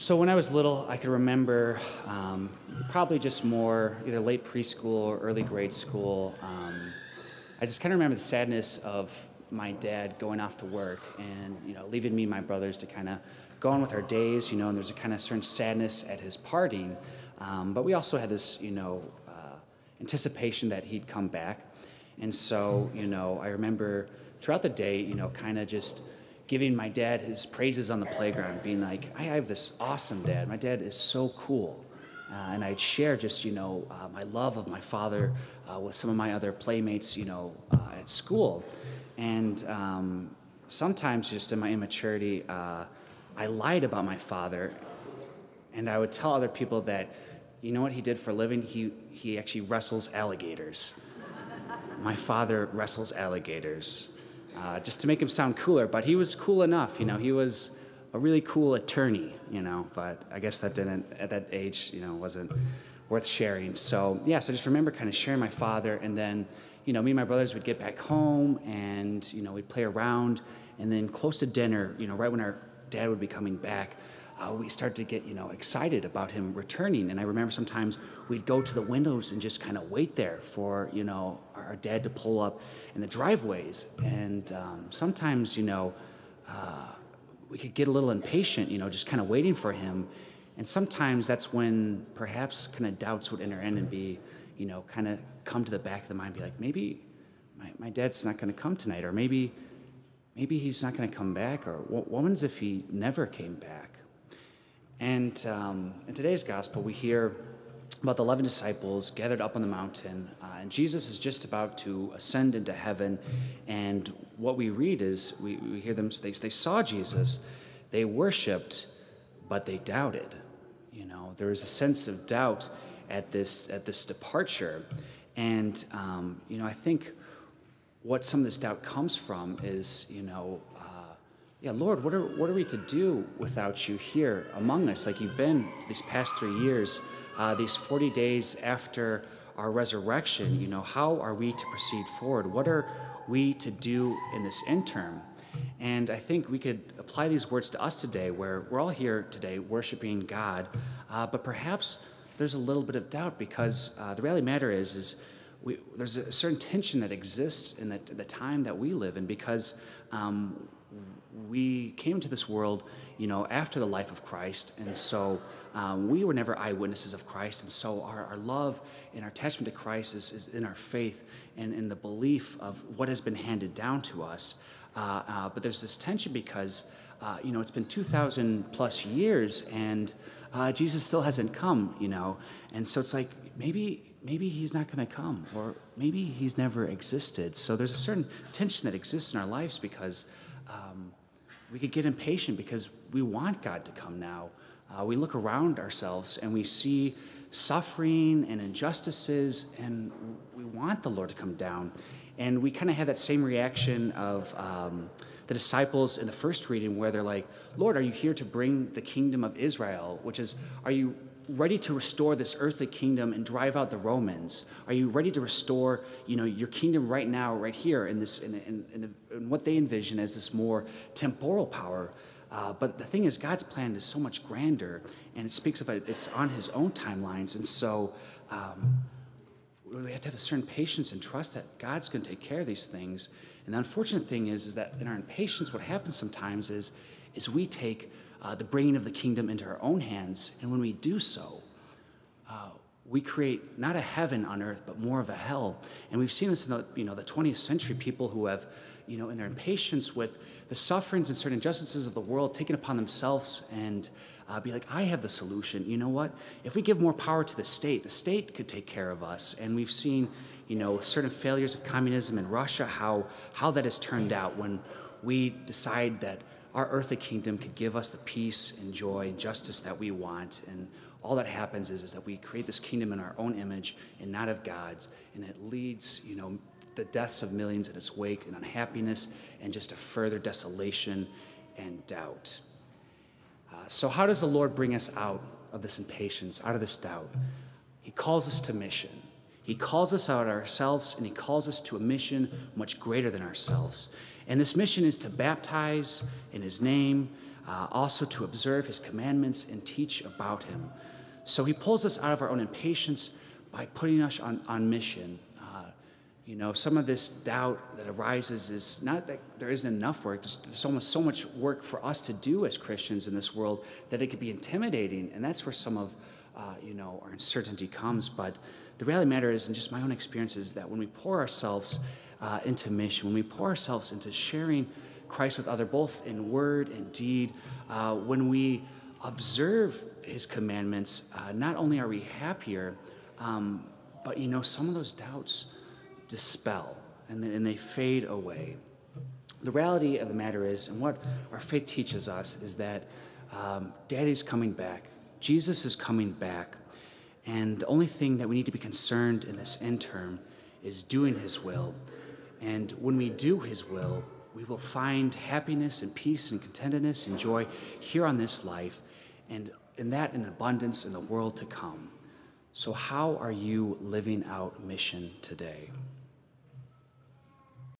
So when I was little, I could remember um, probably just more either late preschool or early grade school. Um, I just kind of remember the sadness of my dad going off to work and you know leaving me and my brothers to kind of go on with our days. You know, and there's a kind of certain sadness at his parting, um, but we also had this you know uh, anticipation that he'd come back, and so you know I remember throughout the day, you know, kind of just giving my dad his praises on the playground, being like, I have this awesome dad. My dad is so cool. Uh, and I'd share just, you know, uh, my love of my father uh, with some of my other playmates, you know, uh, at school. And um, sometimes, just in my immaturity, uh, I lied about my father. And I would tell other people that, you know what he did for a living? He, he actually wrestles alligators. my father wrestles alligators uh, just to make him sound cooler. But he was cool enough, you know. He was a really cool attorney, you know. But I guess that didn't at that age, you know, wasn't worth sharing. So yeah, so just remember kind of sharing my father, and then you know, me and my brothers would get back home, and you know, we'd play around, and then close to dinner, you know, right when our dad would be coming back. Uh, we started to get you know excited about him returning and i remember sometimes we'd go to the windows and just kind of wait there for you know our dad to pull up in the driveways. And um, sometimes, you know, uh, we could get a little impatient, you know, just kind of waiting for him. And sometimes that's when perhaps kind of doubts would enter in and be, you know, kind of come to the back of the mind, be like, maybe my, my dad's not going to come tonight, or maybe maybe he's not going to come back, or what, happens if he never came back? And um, in today's gospel, we hear about the 11 disciples gathered up on the mountain, uh, and Jesus is just about to ascend into heaven. And what we read is we, we hear them, they, they saw Jesus, they worshiped, but they doubted. You know, there is a sense of doubt at this, at this departure. And, um, you know, I think what some of this doubt comes from is, you know, uh, yeah, Lord, what are, what are we to do without you here among us? Like you've been these past three years uh, these 40 days after our resurrection, you know, how are we to proceed forward? What are we to do in this interim? And I think we could apply these words to us today, where we're all here today worshiping God, uh, but perhaps there's a little bit of doubt because uh, the reality matter is, is we, there's a certain tension that exists in the, the time that we live in because um, we came to this world, you know, after the life of Christ, and so um, we were never eyewitnesses of Christ, and so our, our love and our attachment to Christ is, is in our faith and in the belief of what has been handed down to us. Uh, uh, but there's this tension because, uh, you know, it's been 2,000 plus years, and uh, Jesus still hasn't come, you know, and so it's like maybe maybe he's not going to come, or maybe he's never existed. So there's a certain tension that exists in our lives because. Um, we could get impatient because we want God to come now. Uh, we look around ourselves and we see suffering and injustices, and we want the Lord to come down. And we kind of have that same reaction of um, the disciples in the first reading, where they're like, Lord, are you here to bring the kingdom of Israel? Which is, are you ready to restore this earthly kingdom and drive out the Romans? Are you ready to restore, you know, your kingdom right now, right here, in this, in, in, in, what they envision as this more temporal power? Uh, but the thing is, God's plan is so much grander, and it speaks of it, it's on His own timelines. And so um, have to have a certain patience and trust that God's going to take care of these things. And the unfortunate thing is, is that in our impatience, what happens sometimes is, is we take uh, the bringing of the kingdom into our own hands. And when we do so, uh, we create not a heaven on earth, but more of a hell. And we've seen this in the, you know, the 20th century, people who have, you know, in their impatience with the sufferings and certain injustices of the world, taken upon themselves and uh, be like, I have the solution. You know what? If we give more power to the state, the state could take care of us. And we've seen, you know, certain failures of communism in Russia, how, how that has turned out when we decide that our earthly kingdom could give us the peace and joy and justice that we want. And all that happens is, is that we create this kingdom in our own image and not of God's. And it leads, you know, the deaths of millions in its wake and unhappiness and just a further desolation and doubt. Uh, so, how does the Lord bring us out of this impatience, out of this doubt? He calls us to mission. He calls us out ourselves and he calls us to a mission much greater than ourselves. And this mission is to baptize in his name, uh, also to observe his commandments and teach about him. So he pulls us out of our own impatience by putting us on, on mission. Uh, you know, some of this doubt that arises is not that there isn't enough work, there's, there's almost so much work for us to do as Christians in this world that it could be intimidating, and that's where some of uh, you know, our uncertainty comes. But the reality matter is, and just my own experience is that when we pour ourselves uh, into mission, when we pour ourselves into sharing Christ with other, both in word and deed, uh, when we observe His commandments, uh, not only are we happier, um, but you know, some of those doubts dispel and, and they fade away. The reality of the matter is, and what our faith teaches us, is that um, Daddy's coming back. Jesus is coming back. And the only thing that we need to be concerned in this end term is doing His will. And when we do His will, we will find happiness and peace and contentedness and joy here on this life, and in that in abundance in the world to come. So, how are you living out mission today?